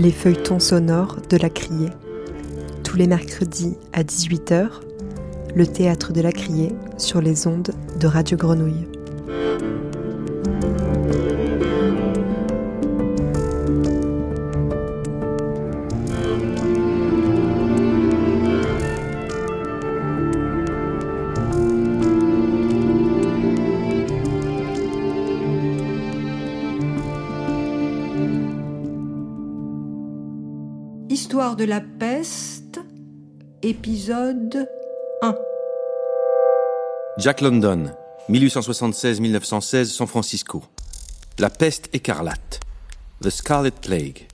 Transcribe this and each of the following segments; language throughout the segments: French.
Les feuilletons sonores de la Criée. Tous les mercredis à 18h, le théâtre de la Criée sur les ondes de Radio Grenouille. De la peste, épisode 1. Jack London, 1876-1916, San Francisco. La peste écarlate. The Scarlet Plague.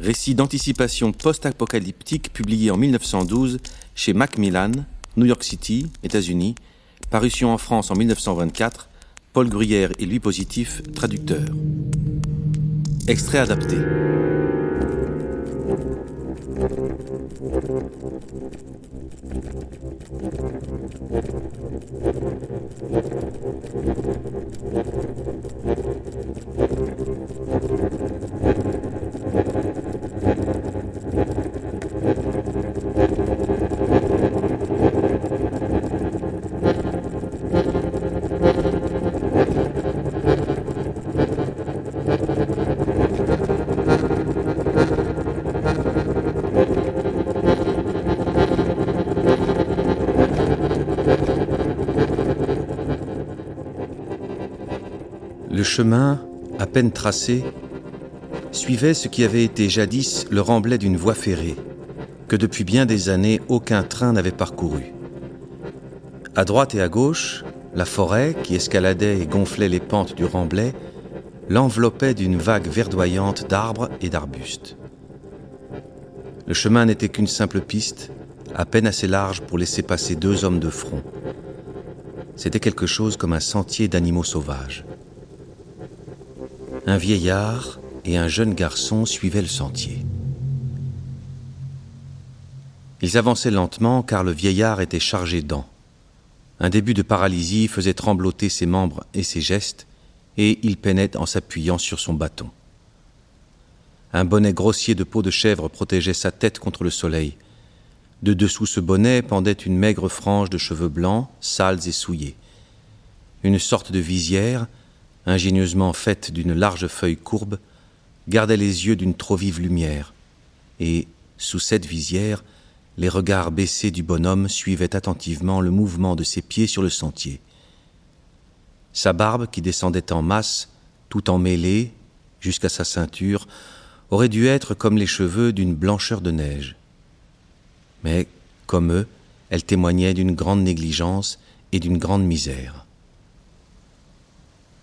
Récit d'anticipation post-apocalyptique publié en 1912 chez Macmillan, New York City, États-Unis. Parution en France en 1924. Paul Gruyère et lui positif, traducteur. Extrait adapté. Le chemin, à peine tracé, suivait ce qui avait été jadis le remblai d'une voie ferrée, que depuis bien des années aucun train n'avait parcouru. À droite et à gauche, la forêt, qui escaladait et gonflait les pentes du remblai, l'enveloppait d'une vague verdoyante d'arbres et d'arbustes. Le chemin n'était qu'une simple piste, à peine assez large pour laisser passer deux hommes de front. C'était quelque chose comme un sentier d'animaux sauvages. Un vieillard et un jeune garçon suivaient le sentier. Ils avançaient lentement car le vieillard était chargé d'ans. Un début de paralysie faisait trembloter ses membres et ses gestes, et il peinait en s'appuyant sur son bâton. Un bonnet grossier de peau de chèvre protégeait sa tête contre le soleil. De dessous ce bonnet pendait une maigre frange de cheveux blancs, sales et souillés. Une sorte de visière, ingénieusement faite d'une large feuille courbe, gardait les yeux d'une trop vive lumière, et, sous cette visière, les regards baissés du bonhomme suivaient attentivement le mouvement de ses pieds sur le sentier. Sa barbe, qui descendait en masse, tout emmêlée, jusqu'à sa ceinture, aurait dû être comme les cheveux d'une blancheur de neige. Mais, comme eux, elle témoignait d'une grande négligence et d'une grande misère.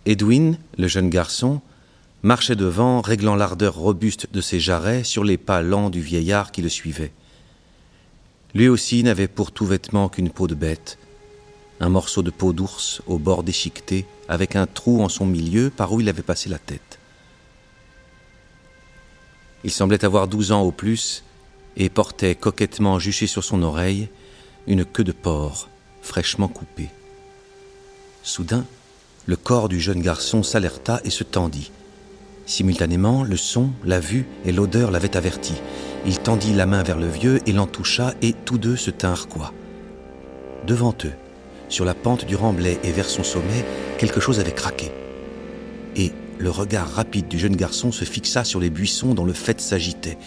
Edwin, le jeune garçon, marchait devant, réglant l'ardeur robuste de ses jarrets sur les pas lents du vieillard qui le suivait. Lui aussi n'avait pour tout vêtement qu'une peau de bête, un morceau de peau d'ours au bord déchiqueté, avec un trou en son milieu par où il avait passé la tête. Il semblait avoir douze ans au plus et portait coquettement juché sur son oreille une queue de porc fraîchement coupée. Soudain, le corps du jeune garçon s'alerta et se tendit. Simultanément, le son, la vue et l'odeur l'avaient averti. Il tendit la main vers le vieux et l'en toucha, et tous deux se tinrent quoi. Devant eux, sur la pente du remblai et vers son sommet, quelque chose avait craqué. Et le regard rapide du jeune garçon se fixa sur les buissons dont le faîte s'agitait.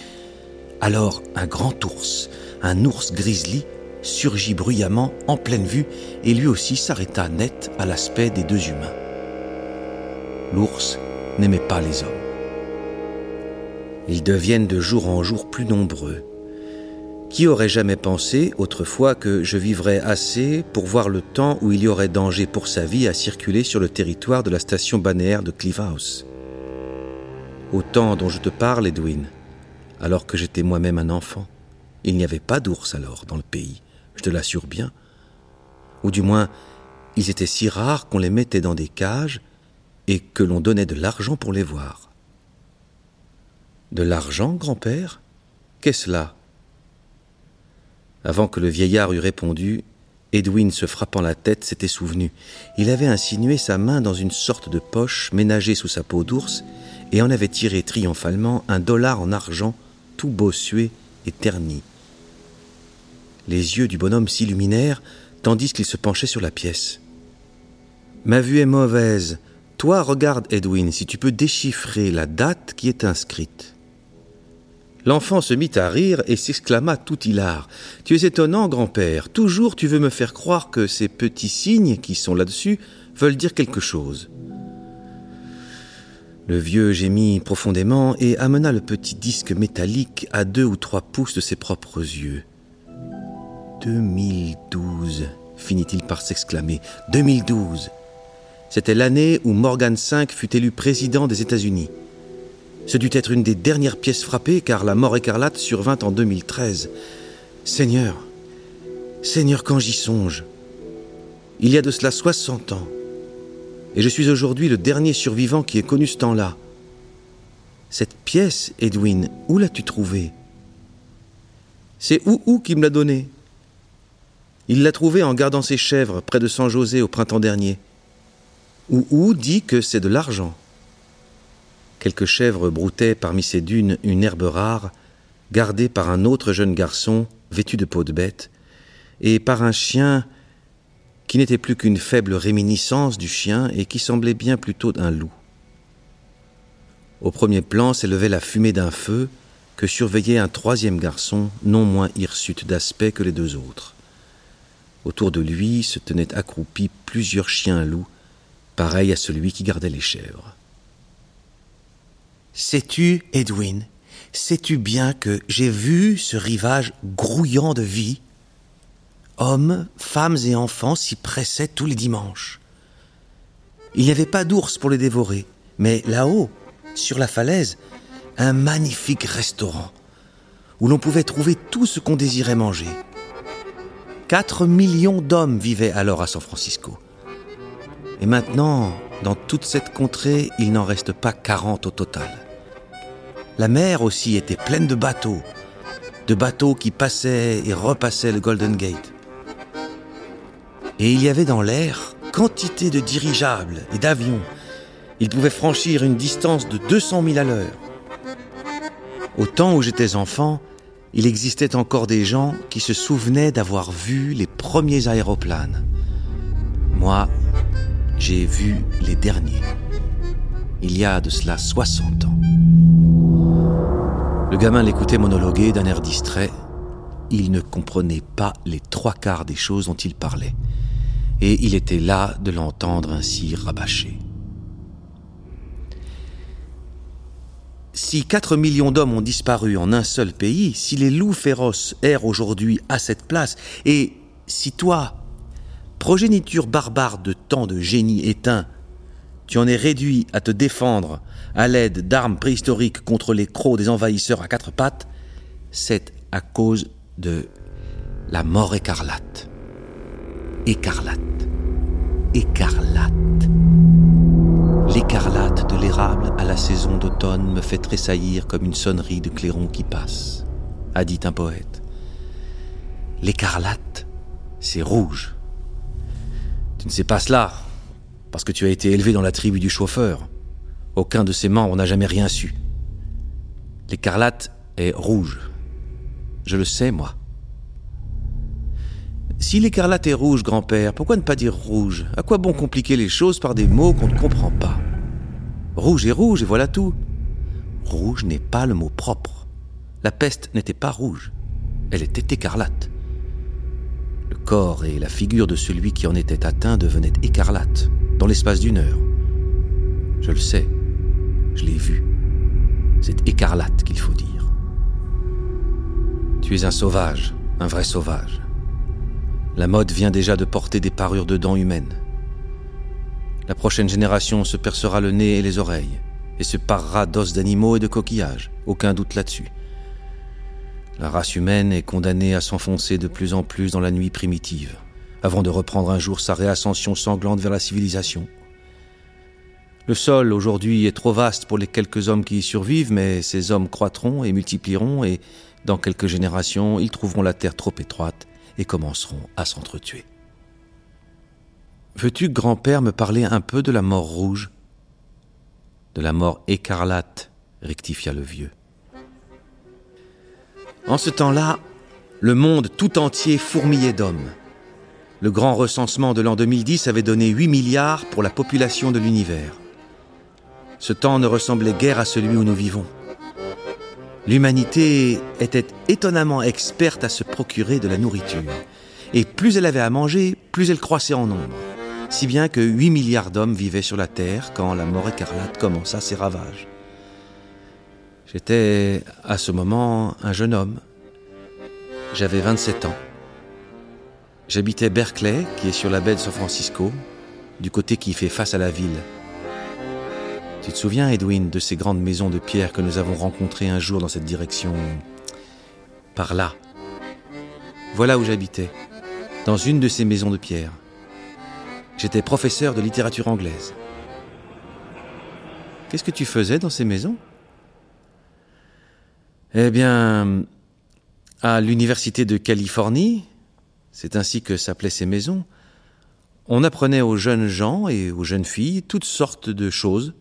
Alors un grand ours, un ours grizzly, surgit bruyamment en pleine vue et lui aussi s'arrêta net à l'aspect des deux humains. L'ours n'aimait pas les hommes. Ils deviennent de jour en jour plus nombreux. Qui aurait jamais pensé autrefois que je vivrais assez pour voir le temps où il y aurait danger pour sa vie à circuler sur le territoire de la station balnéaire de Cliff House Au temps dont je te parle, Edwin, alors que j'étais moi-même un enfant, il n'y avait pas d'ours alors dans le pays je te l'assure bien. Ou du moins, ils étaient si rares qu'on les mettait dans des cages et que l'on donnait de l'argent pour les voir. De l'argent, grand-père? Qu'est-ce là? Avant que le vieillard eût répondu, Edwin, se frappant la tête, s'était souvenu. Il avait insinué sa main dans une sorte de poche ménagée sous sa peau d'ours et en avait tiré triomphalement un dollar en argent tout bossué et terni. Les yeux du bonhomme s'illuminèrent tandis qu'il se penchait sur la pièce. Ma vue est mauvaise. Toi, regarde, Edwin, si tu peux déchiffrer la date qui est inscrite. L'enfant se mit à rire et s'exclama tout hilar. Tu es étonnant, grand-père. Toujours tu veux me faire croire que ces petits signes qui sont là-dessus veulent dire quelque chose. Le vieux gémit profondément et amena le petit disque métallique à deux ou trois pouces de ses propres yeux. 2012, finit-il par s'exclamer. 2012. C'était l'année où Morgan V fut élu président des États-Unis. Ce dut être une des dernières pièces frappées car la mort écarlate survint en 2013. Seigneur, Seigneur, quand j'y songe, il y a de cela 60 ans, et je suis aujourd'hui le dernier survivant qui ait connu ce temps-là. Cette pièce, Edwin, où l'as-tu trouvée? C'est Ou qui me l'a donnée? Il l'a trouvée en gardant ses chèvres près de San José au printemps dernier. Ou dit que c'est de l'argent. Quelques chèvres broutaient parmi ces dunes une herbe rare, gardée par un autre jeune garçon vêtu de peau de bête, et par un chien qui n'était plus qu'une faible réminiscence du chien et qui semblait bien plutôt d'un loup. Au premier plan s'élevait la fumée d'un feu que surveillait un troisième garçon non moins hirsute d'aspect que les deux autres. Autour de lui se tenaient accroupis plusieurs chiens loups, pareils à celui qui gardait les chèvres. Sais-tu, Edwin, sais-tu bien que j'ai vu ce rivage grouillant de vie? Hommes, femmes et enfants s'y pressaient tous les dimanches. Il n'y avait pas d'ours pour les dévorer, mais là-haut, sur la falaise, un magnifique restaurant où l'on pouvait trouver tout ce qu'on désirait manger. Quatre millions d'hommes vivaient alors à San Francisco. Et maintenant, dans toute cette contrée, il n'en reste pas quarante au total. La mer aussi était pleine de bateaux, de bateaux qui passaient et repassaient le Golden Gate. Et il y avait dans l'air quantité de dirigeables et d'avions. Ils pouvaient franchir une distance de 200 000 à l'heure. Au temps où j'étais enfant, il existait encore des gens qui se souvenaient d'avoir vu les premiers aéroplanes. Moi, j'ai vu les derniers. Il y a de cela 60 ans. Le gamin l'écoutait monologuer d'un air distrait. Il ne comprenait pas les trois quarts des choses dont il parlait. Et il était là de l'entendre ainsi rabâcher. Si 4 millions d'hommes ont disparu en un seul pays, si les loups féroces errent aujourd'hui à cette place, et si toi, progéniture barbare de tant de génies éteints, tu en es réduit à te défendre à l'aide d'armes préhistoriques contre les crocs des envahisseurs à quatre pattes, c'est à cause de la mort écarlate. Écarlate. Écarlate. L'écarlate de l'érable à la saison d'automne me fait tressaillir comme une sonnerie de clairon qui passe, a dit un poète. L'écarlate, c'est rouge. Tu ne sais pas cela, parce que tu as été élevé dans la tribu du chauffeur. Aucun de ses membres n'a jamais rien su. L'écarlate est rouge. Je le sais, moi. Si l'écarlate est rouge, grand-père, pourquoi ne pas dire rouge? À quoi bon compliquer les choses par des mots qu'on ne comprend pas? Rouge est rouge, et voilà tout. Rouge n'est pas le mot propre. La peste n'était pas rouge, elle était écarlate. Le corps et la figure de celui qui en était atteint devenaient écarlates dans l'espace d'une heure. Je le sais, je l'ai vu. C'est écarlate qu'il faut dire. Tu es un sauvage, un vrai sauvage. La mode vient déjà de porter des parures de dents humaines. La prochaine génération se percera le nez et les oreilles, et se parera d'os d'animaux et de coquillages, aucun doute là-dessus. La race humaine est condamnée à s'enfoncer de plus en plus dans la nuit primitive, avant de reprendre un jour sa réascension sanglante vers la civilisation. Le sol aujourd'hui est trop vaste pour les quelques hommes qui y survivent, mais ces hommes croîtront et multiplieront, et dans quelques générations, ils trouveront la terre trop étroite et commenceront à s'entretuer. Veux-tu, grand-père, me parler un peu de la mort rouge? De la mort écarlate, rectifia le vieux. En ce temps-là, le monde tout entier fourmillait d'hommes. Le grand recensement de l'an 2010 avait donné 8 milliards pour la population de l'univers. Ce temps ne ressemblait guère à celui où nous vivons. L'humanité était étonnamment experte à se procurer de la nourriture. Et plus elle avait à manger, plus elle croissait en nombre. Si bien que 8 milliards d'hommes vivaient sur la Terre quand la mort écarlate commença ses ravages. J'étais à ce moment un jeune homme. J'avais 27 ans. J'habitais Berkeley, qui est sur la baie de San Francisco, du côté qui fait face à la ville. Tu te souviens, Edwin, de ces grandes maisons de pierre que nous avons rencontrées un jour dans cette direction? Par là. Voilà où j'habitais, dans une de ces maisons de pierre. J'étais professeur de littérature anglaise. Qu'est-ce que tu faisais dans ces maisons? Eh bien, à l'Université de Californie, c'est ainsi que s'appelaient ces maisons, on apprenait aux jeunes gens et aux jeunes filles toutes sortes de choses.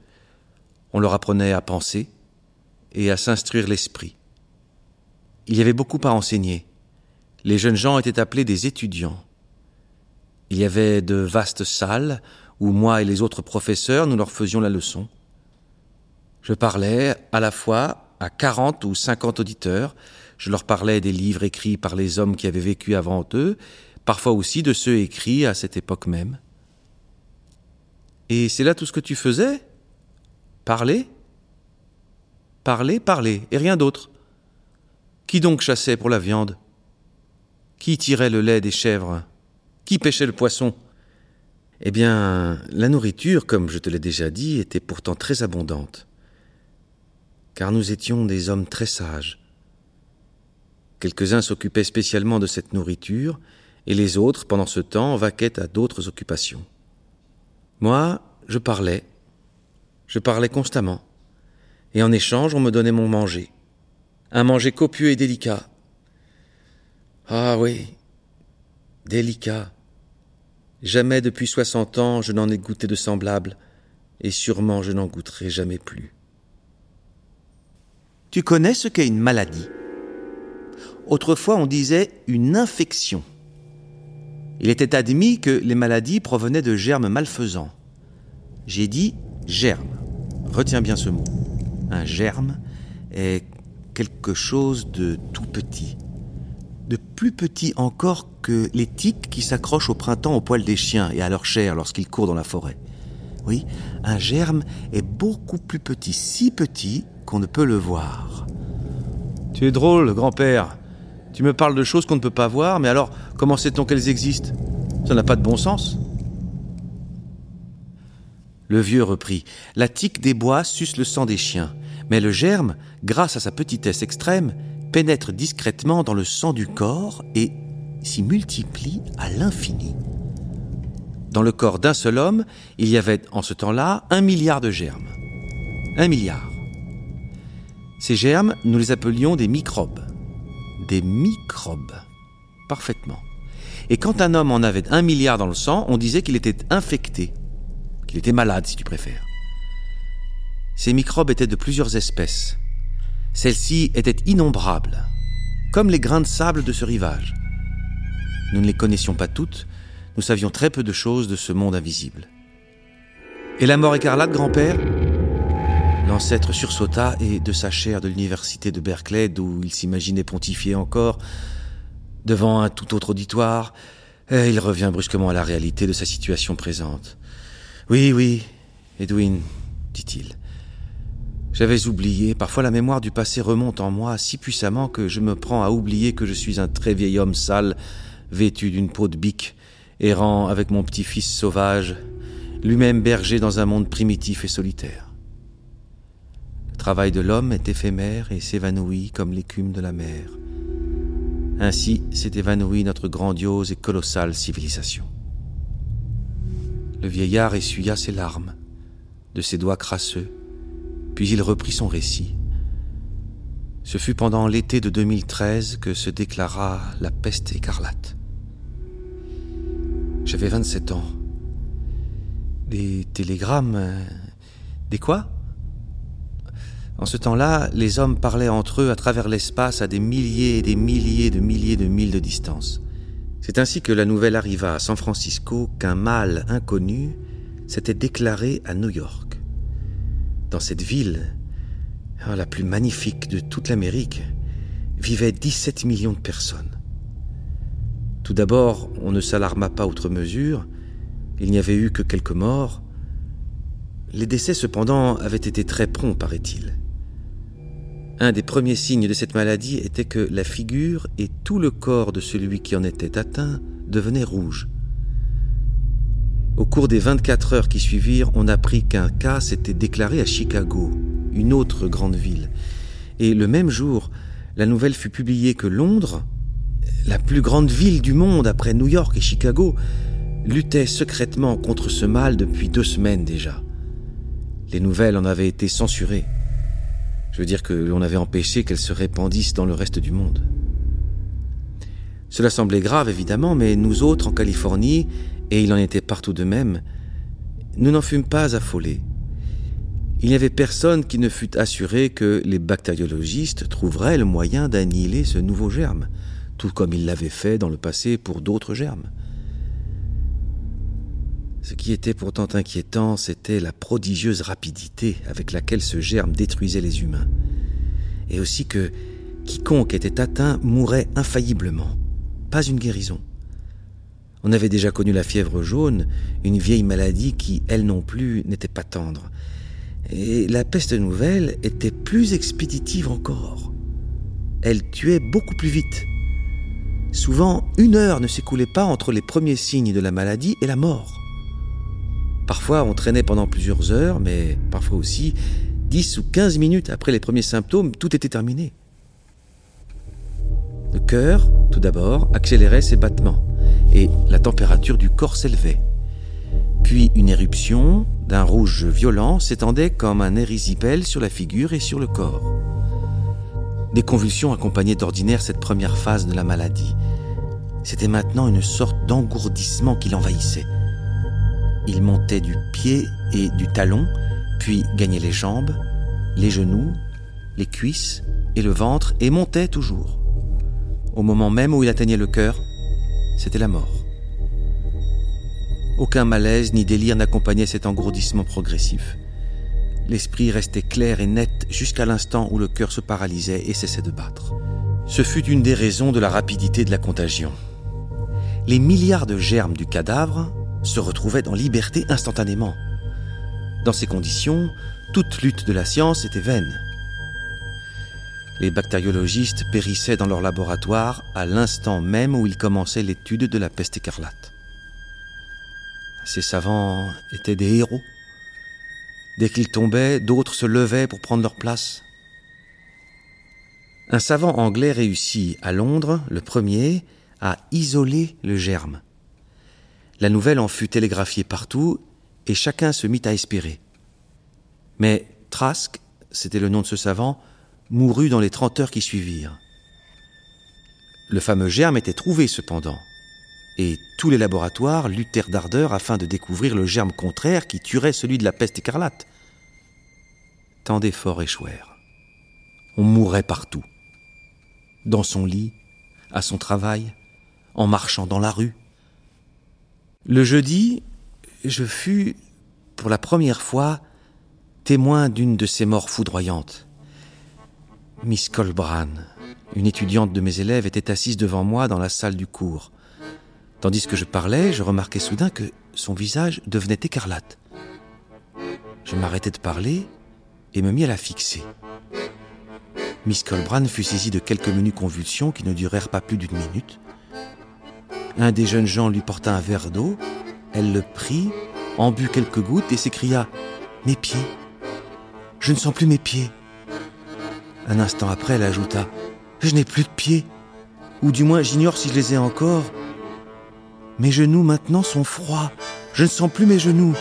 On leur apprenait à penser et à s'instruire l'esprit. Il y avait beaucoup à enseigner. Les jeunes gens étaient appelés des étudiants. Il y avait de vastes salles où moi et les autres professeurs nous leur faisions la leçon. Je parlais à la fois à quarante ou cinquante auditeurs, je leur parlais des livres écrits par les hommes qui avaient vécu avant eux, parfois aussi de ceux écrits à cette époque même. Et c'est là tout ce que tu faisais? Parler? Parler, parler, et rien d'autre. Qui donc chassait pour la viande? Qui tirait le lait des chèvres? Qui pêchait le poisson? Eh bien, la nourriture, comme je te l'ai déjà dit, était pourtant très abondante. Car nous étions des hommes très sages, Quelques-uns s'occupaient spécialement de cette nourriture, et les autres, pendant ce temps, vaquaient à d'autres occupations. Moi, je parlais. Je parlais constamment. Et en échange, on me donnait mon manger. Un manger copieux et délicat. Ah oui, délicat. Jamais depuis soixante ans je n'en ai goûté de semblable, et sûrement je n'en goûterai jamais plus. Tu connais ce qu'est une maladie? Autrefois, on disait une infection. Il était admis que les maladies provenaient de germes malfaisants. J'ai dit germe. Retiens bien ce mot. Un germe est quelque chose de tout petit. De plus petit encore que les tiques qui s'accrochent au printemps aux poils des chiens et à leur chair lorsqu'ils courent dans la forêt. Oui, un germe est beaucoup plus petit, si petit qu'on ne peut le voir. Tu es drôle, grand-père. Tu me parles de choses qu'on ne peut pas voir, mais alors comment sait-on qu'elles existent? Ça n'a pas de bon sens. Le vieux reprit. La tique des bois suce le sang des chiens, mais le germe, grâce à sa petitesse extrême, pénètre discrètement dans le sang du corps et s'y multiplie à l'infini. Dans le corps d'un seul homme, il y avait en ce temps-là un milliard de germes. Un milliard. Ces germes, nous les appelions des microbes des microbes. Parfaitement. Et quand un homme en avait un milliard dans le sang, on disait qu'il était infecté, qu'il était malade si tu préfères. Ces microbes étaient de plusieurs espèces. Celles-ci étaient innombrables, comme les grains de sable de ce rivage. Nous ne les connaissions pas toutes, nous savions très peu de choses de ce monde invisible. Et la mort écarlate, grand-père? L'ancêtre sursauta et, de sa chaire de l'université de Berkeley, d'où il s'imaginait pontifier encore, devant un tout autre auditoire, eh, il revient brusquement à la réalité de sa situation présente. Oui, oui, Edwin, dit-il. J'avais oublié, parfois la mémoire du passé remonte en moi si puissamment que je me prends à oublier que je suis un très vieil homme sale, vêtu d'une peau de bique, errant avec mon petit-fils sauvage, lui-même berger dans un monde primitif et solitaire travail de l'homme est éphémère et s'évanouit comme l'écume de la mer. Ainsi s'est évanouie notre grandiose et colossale civilisation. Le vieillard essuya ses larmes de ses doigts crasseux, puis il reprit son récit. Ce fut pendant l'été de 2013 que se déclara la peste écarlate. J'avais 27 ans Des télégrammes euh, Des quoi? En ce temps-là, les hommes parlaient entre eux à travers l'espace à des milliers et des milliers de milliers de milles de distance. C'est ainsi que la nouvelle arriva à San Francisco qu'un mâle inconnu s'était déclaré à New York. Dans cette ville, oh, la plus magnifique de toute l'Amérique, vivaient 17 millions de personnes. Tout d'abord, on ne s'alarma pas outre mesure, il n'y avait eu que quelques morts. Les décès cependant avaient été très prompts, paraît-il. Un des premiers signes de cette maladie était que la figure et tout le corps de celui qui en était atteint devenaient rouges. Au cours des 24 heures qui suivirent, on apprit qu'un cas s'était déclaré à Chicago, une autre grande ville. Et le même jour, la nouvelle fut publiée que Londres, la plus grande ville du monde après New York et Chicago, luttait secrètement contre ce mal depuis deux semaines déjà. Les nouvelles en avaient été censurées. Je veux dire que l'on avait empêché qu'elles se répandissent dans le reste du monde. Cela semblait grave, évidemment, mais nous autres, en Californie, et il en était partout de même, nous n'en fûmes pas affolés. Il n'y avait personne qui ne fût assuré que les bactériologistes trouveraient le moyen d'annihiler ce nouveau germe, tout comme ils l'avaient fait dans le passé pour d'autres germes. Ce qui était pourtant inquiétant, c'était la prodigieuse rapidité avec laquelle ce germe détruisait les humains, et aussi que quiconque était atteint mourait infailliblement, pas une guérison. On avait déjà connu la fièvre jaune, une vieille maladie qui, elle non plus, n'était pas tendre. Et la peste nouvelle était plus expéditive encore. Elle tuait beaucoup plus vite. Souvent, une heure ne s'écoulait pas entre les premiers signes de la maladie et la mort. Parfois, on traînait pendant plusieurs heures, mais parfois aussi, dix ou quinze minutes après les premiers symptômes, tout était terminé. Le cœur, tout d'abord, accélérait ses battements et la température du corps s'élevait. Puis une éruption d'un rouge violent s'étendait comme un érysipèle sur la figure et sur le corps. Des convulsions accompagnaient d'ordinaire cette première phase de la maladie. C'était maintenant une sorte d'engourdissement qui l'envahissait. Il montait du pied et du talon, puis gagnait les jambes, les genoux, les cuisses et le ventre, et montait toujours. Au moment même où il atteignait le cœur, c'était la mort. Aucun malaise ni délire n'accompagnait cet engourdissement progressif. L'esprit restait clair et net jusqu'à l'instant où le cœur se paralysait et cessait de battre. Ce fut une des raisons de la rapidité de la contagion. Les milliards de germes du cadavre se retrouvaient en liberté instantanément. Dans ces conditions, toute lutte de la science était vaine. Les bactériologistes périssaient dans leur laboratoire à l'instant même où ils commençaient l'étude de la peste écarlate. Ces savants étaient des héros. Dès qu'ils tombaient, d'autres se levaient pour prendre leur place. Un savant anglais réussit à Londres, le premier, à isoler le germe. La nouvelle en fut télégraphiée partout et chacun se mit à espérer. Mais Trask, c'était le nom de ce savant, mourut dans les trente heures qui suivirent. Le fameux germe était trouvé cependant, et tous les laboratoires luttèrent d'ardeur afin de découvrir le germe contraire qui tuerait celui de la peste écarlate. Tant d'efforts échouèrent. On mourait partout. Dans son lit, à son travail, en marchant dans la rue, le jeudi, je fus, pour la première fois, témoin d'une de ces morts foudroyantes. Miss Colbran, une étudiante de mes élèves, était assise devant moi dans la salle du cours. Tandis que je parlais, je remarquai soudain que son visage devenait écarlate. Je m'arrêtai de parler et me mis à la fixer. Miss Colbran fut saisie de quelques menus convulsions qui ne durèrent pas plus d'une minute. Un des jeunes gens lui porta un verre d'eau, elle le prit, en but quelques gouttes et s'écria Mes pieds Je ne sens plus mes pieds. Un instant après, elle ajouta Je n'ai plus de pieds, ou du moins j'ignore si je les ai encore. Mes genoux maintenant sont froids, je ne sens plus mes genoux.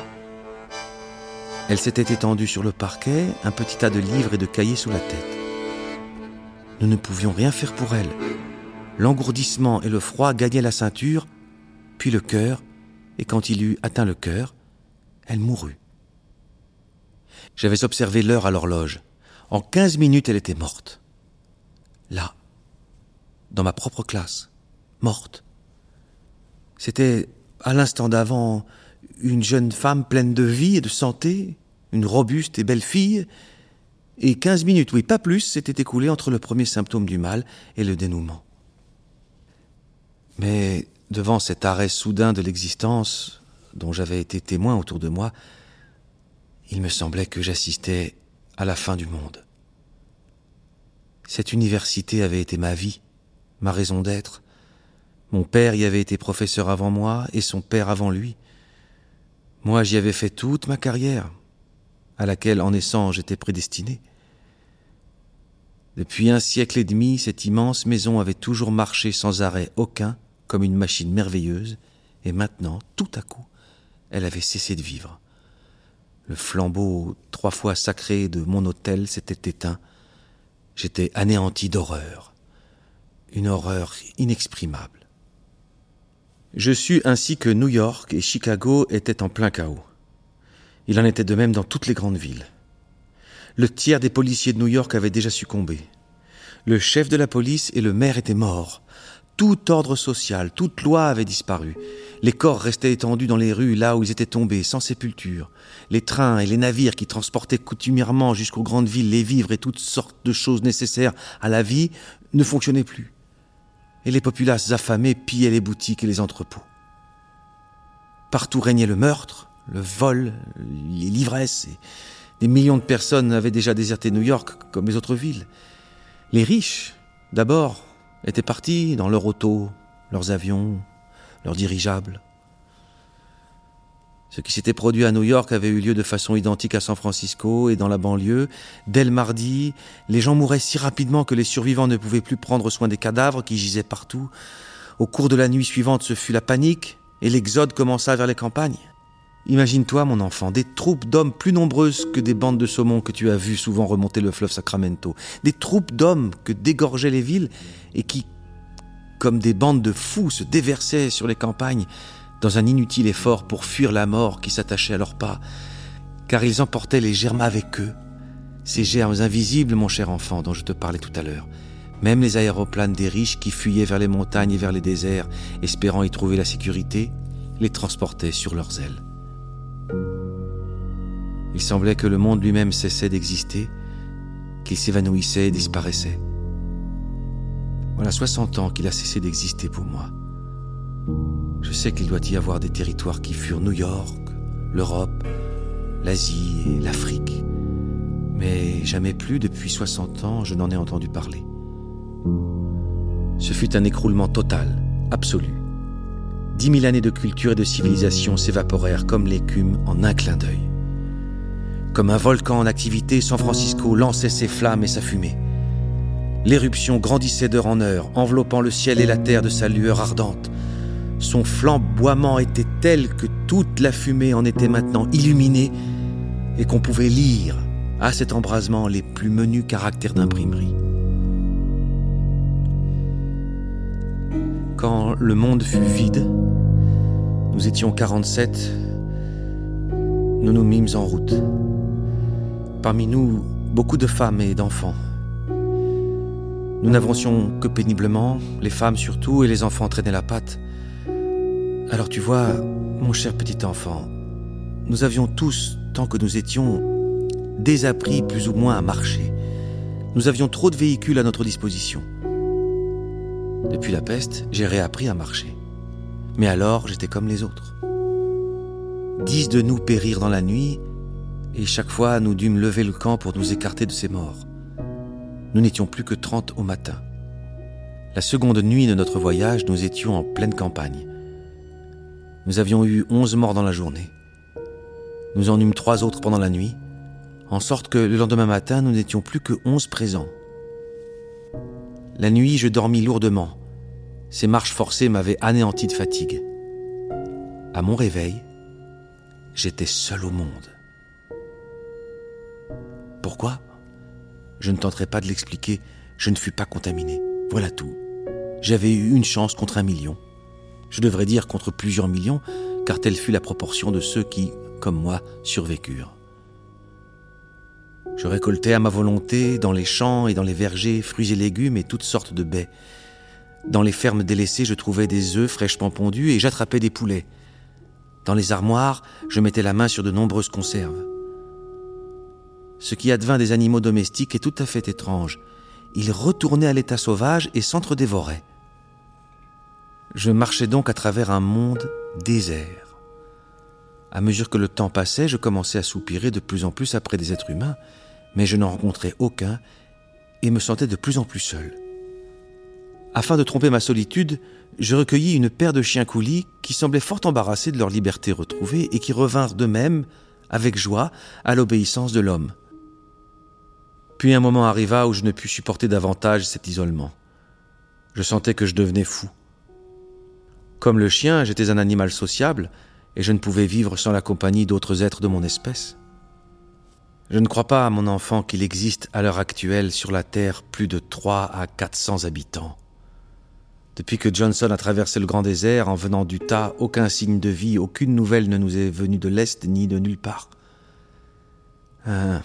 Elle s'était étendue sur le parquet, un petit tas de livres et de cahiers sous la tête. Nous ne pouvions rien faire pour elle. L'engourdissement et le froid gagnaient la ceinture, puis le cœur, et quand il eut atteint le cœur, Elle mourut. J'avais observé l'heure à l'horloge. En quinze minutes, elle était morte. Là, dans ma propre classe, morte. C'était, à l'instant d'avant, une jeune femme pleine de vie et de santé, une robuste et belle fille, et quinze minutes, oui, pas plus, s'étaient écoulées entre le premier symptôme du mal et le dénouement. Mais devant cet arrêt soudain de l'existence, dont j'avais été témoin autour de moi, il me semblait que j'assistais à la fin du monde. Cette université avait été ma vie, ma raison d'être. Mon père y avait été professeur avant moi et son père avant lui. Moi j'y avais fait toute ma carrière, à laquelle en naissant j'étais prédestiné. Depuis un siècle et demi, cette immense maison avait toujours marché sans arrêt aucun, comme une machine merveilleuse, et maintenant, tout à coup, elle avait cessé de vivre. Le flambeau trois fois sacré de mon hôtel s'était éteint. J'étais anéanti d'horreur. Une horreur inexprimable. Je sus ainsi que New York et Chicago étaient en plein chaos. Il en était de même dans toutes les grandes villes. Le tiers des policiers de New York avaient déjà succombé. Le chef de la police et le maire étaient morts. Tout ordre social, toute loi avait disparu. Les corps restaient étendus dans les rues là où ils étaient tombés, sans sépulture. Les trains et les navires qui transportaient coutumièrement jusqu'aux grandes villes les vivres et toutes sortes de choses nécessaires à la vie ne fonctionnaient plus. Et les populaces affamées pillaient les boutiques et les entrepôts. Partout régnait le meurtre, le vol, l'ivresse, et des millions de personnes avaient déjà déserté New York comme les autres villes. Les riches, d'abord, étaient partis dans leurs autos, leurs avions, leurs dirigeables. Ce qui s'était produit à New York avait eu lieu de façon identique à San Francisco et dans la banlieue. Dès le mardi, les gens mouraient si rapidement que les survivants ne pouvaient plus prendre soin des cadavres qui gisaient partout. Au cours de la nuit suivante, ce fut la panique et l'exode commença vers les campagnes. Imagine-toi, mon enfant, des troupes d'hommes plus nombreuses que des bandes de saumon que tu as vues souvent remonter le fleuve Sacramento. Des troupes d'hommes que dégorgeaient les villes et qui, comme des bandes de fous, se déversaient sur les campagnes dans un inutile effort pour fuir la mort qui s'attachait à leurs pas, car ils emportaient les germes avec eux. Ces germes invisibles, mon cher enfant, dont je te parlais tout à l'heure. Même les aéroplanes des riches qui fuyaient vers les montagnes et vers les déserts, espérant y trouver la sécurité, les transportaient sur leurs ailes. Il semblait que le monde lui-même cessait d'exister, qu'il s'évanouissait et disparaissait. Voilà 60 ans qu'il a cessé d'exister pour moi. Je sais qu'il doit y avoir des territoires qui furent New York, l'Europe, l'Asie et l'Afrique. Mais jamais plus depuis 60 ans je n'en ai entendu parler. Ce fut un écroulement total, absolu. Dix mille années de culture et de civilisation s'évaporèrent comme l'écume en un clin d'œil. Comme un volcan en activité, San Francisco lançait ses flammes et sa fumée. L'éruption grandissait d'heure en heure, enveloppant le ciel et la terre de sa lueur ardente. Son flamboiement était tel que toute la fumée en était maintenant illuminée et qu'on pouvait lire à cet embrasement les plus menus caractères d'imprimerie. Quand le monde fut vide, nous étions 47, nous nous mîmes en route. Parmi nous, beaucoup de femmes et d'enfants. Nous n'avancions que péniblement, les femmes surtout, et les enfants traînaient la patte. Alors tu vois, mon cher petit enfant, nous avions tous, tant que nous étions, désappris plus ou moins à marcher. Nous avions trop de véhicules à notre disposition. Depuis la peste, j'ai réappris à marcher. Mais alors, j'étais comme les autres. Dix de nous périrent dans la nuit, et chaque fois nous dûmes lever le camp pour nous écarter de ces morts. Nous n'étions plus que trente au matin. La seconde nuit de notre voyage, nous étions en pleine campagne. Nous avions eu onze morts dans la journée. Nous en eûmes trois autres pendant la nuit, en sorte que le lendemain matin, nous n'étions plus que onze présents. La nuit, je dormis lourdement. Ces marches forcées m'avaient anéanti de fatigue. À mon réveil, j'étais seul au monde. Pourquoi? Je ne tenterai pas de l'expliquer, je ne fus pas contaminé. Voilà tout. J'avais eu une chance contre un million. Je devrais dire contre plusieurs millions, car telle fut la proportion de ceux qui, comme moi, survécurent. Je récoltais à ma volonté, dans les champs et dans les vergers, fruits et légumes et toutes sortes de baies. Dans les fermes délaissées, je trouvais des œufs fraîchement pondus et j'attrapais des poulets. Dans les armoires, je mettais la main sur de nombreuses conserves. Ce qui advint des animaux domestiques est tout à fait étrange. Ils retournaient à l'état sauvage et s'entre-dévoraient. Je marchais donc à travers un monde désert. À mesure que le temps passait, je commençais à soupirer de plus en plus après des êtres humains, mais je n'en rencontrais aucun et me sentais de plus en plus seul. Afin de tromper ma solitude, je recueillis une paire de chiens coulis qui semblaient fort embarrassés de leur liberté retrouvée et qui revinrent d'eux-mêmes, avec joie, à l'obéissance de l'homme. Puis un moment arriva où je ne pus supporter davantage cet isolement. Je sentais que je devenais fou. Comme le chien, j'étais un animal sociable, et je ne pouvais vivre sans la compagnie d'autres êtres de mon espèce. Je ne crois pas mon enfant qu'il existe à l'heure actuelle sur la Terre plus de 3 à 400 habitants. Depuis que Johnson a traversé le grand désert en venant du tas, aucun signe de vie, aucune nouvelle ne nous est venue de l'Est ni de nulle part. Ah.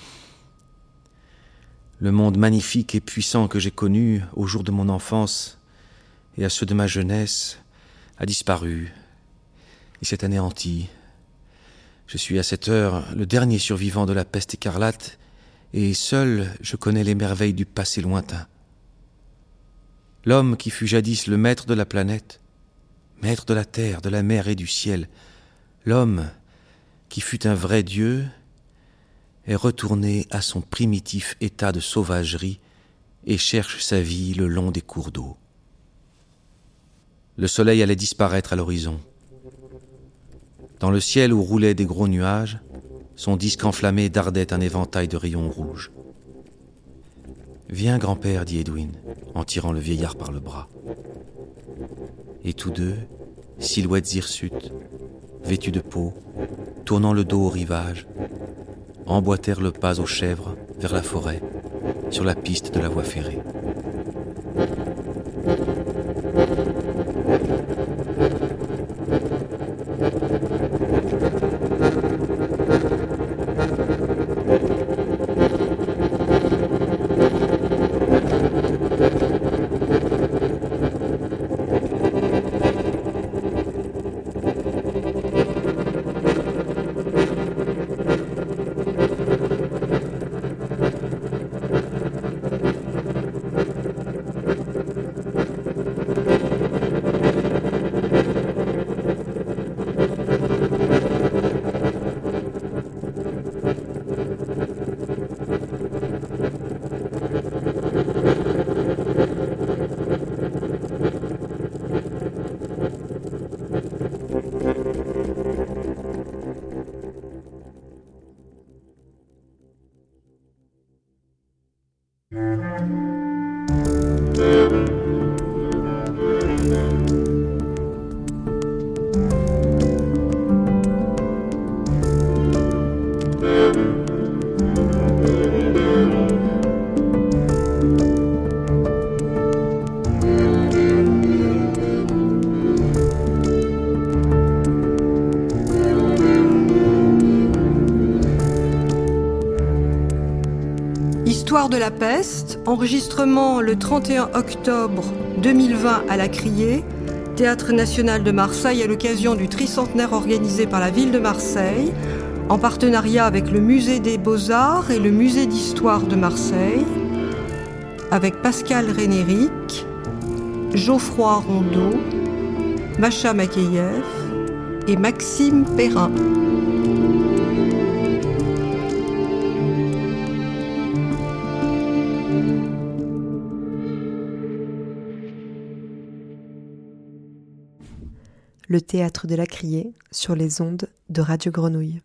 Le monde magnifique et puissant que j'ai connu au jour de mon enfance et à ceux de ma jeunesse a disparu et s'est anéanti je suis à cette heure le dernier survivant de la peste écarlate, et seul je connais les merveilles du passé lointain. L'homme qui fut jadis le maître de la planète, maître de la terre, de la mer et du ciel, l'homme qui fut un vrai Dieu, est retourné à son primitif état de sauvagerie et cherche sa vie le long des cours d'eau. Le soleil allait disparaître à l'horizon. Dans le ciel où roulaient des gros nuages, son disque enflammé dardait un éventail de rayons rouges. Viens, grand-père, dit Edwin, en tirant le vieillard par le bras. Et tous deux, silhouettes hirsutes, vêtus de peau, tournant le dos au rivage, emboîtèrent le pas aux chèvres vers la forêt, sur la piste de la voie ferrée. De la peste, enregistrement le 31 octobre 2020 à la Criée, Théâtre national de Marseille à l'occasion du tricentenaire organisé par la ville de Marseille, en partenariat avec le Musée des Beaux-Arts et le Musée d'Histoire de Marseille, avec Pascal Rénéric, Geoffroy Rondeau, Macha Makeyev et Maxime Perrin. Le théâtre de la Criée sur les ondes de Radio Grenouille.